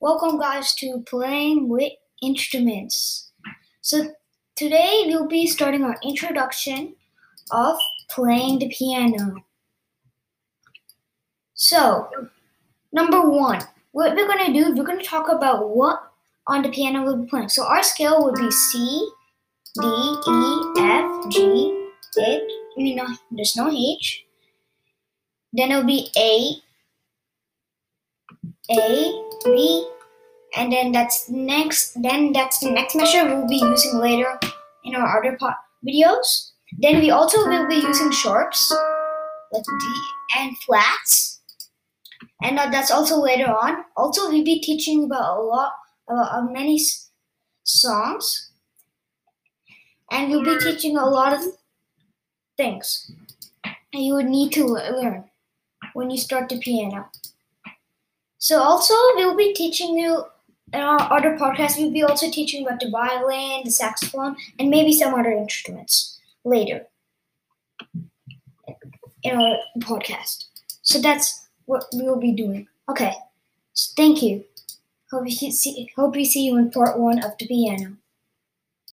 Welcome, guys, to Playing with Instruments. So, today we'll be starting our introduction of playing the piano. So, number one, what we're going to do, we're going to talk about what on the piano we'll be playing. So, our scale would be C, D, E, F, G, H. Mean, no, there's no H. Then it'll be A, A, B, and then that's next. Then that's the next measure we'll be using later in our other videos. Then we also will be using sharps, like D and flats, and that's also later on. Also, we'll be teaching about a lot about uh, many songs, and we'll be teaching a lot of things you would need to learn when you start the piano. So also we'll be teaching you in our other podcast we'll be also teaching about the violin, the saxophone, and maybe some other instruments later in our podcast. So that's what we will be doing. Okay. So thank you. Hope you see hope we see you in part one of the piano.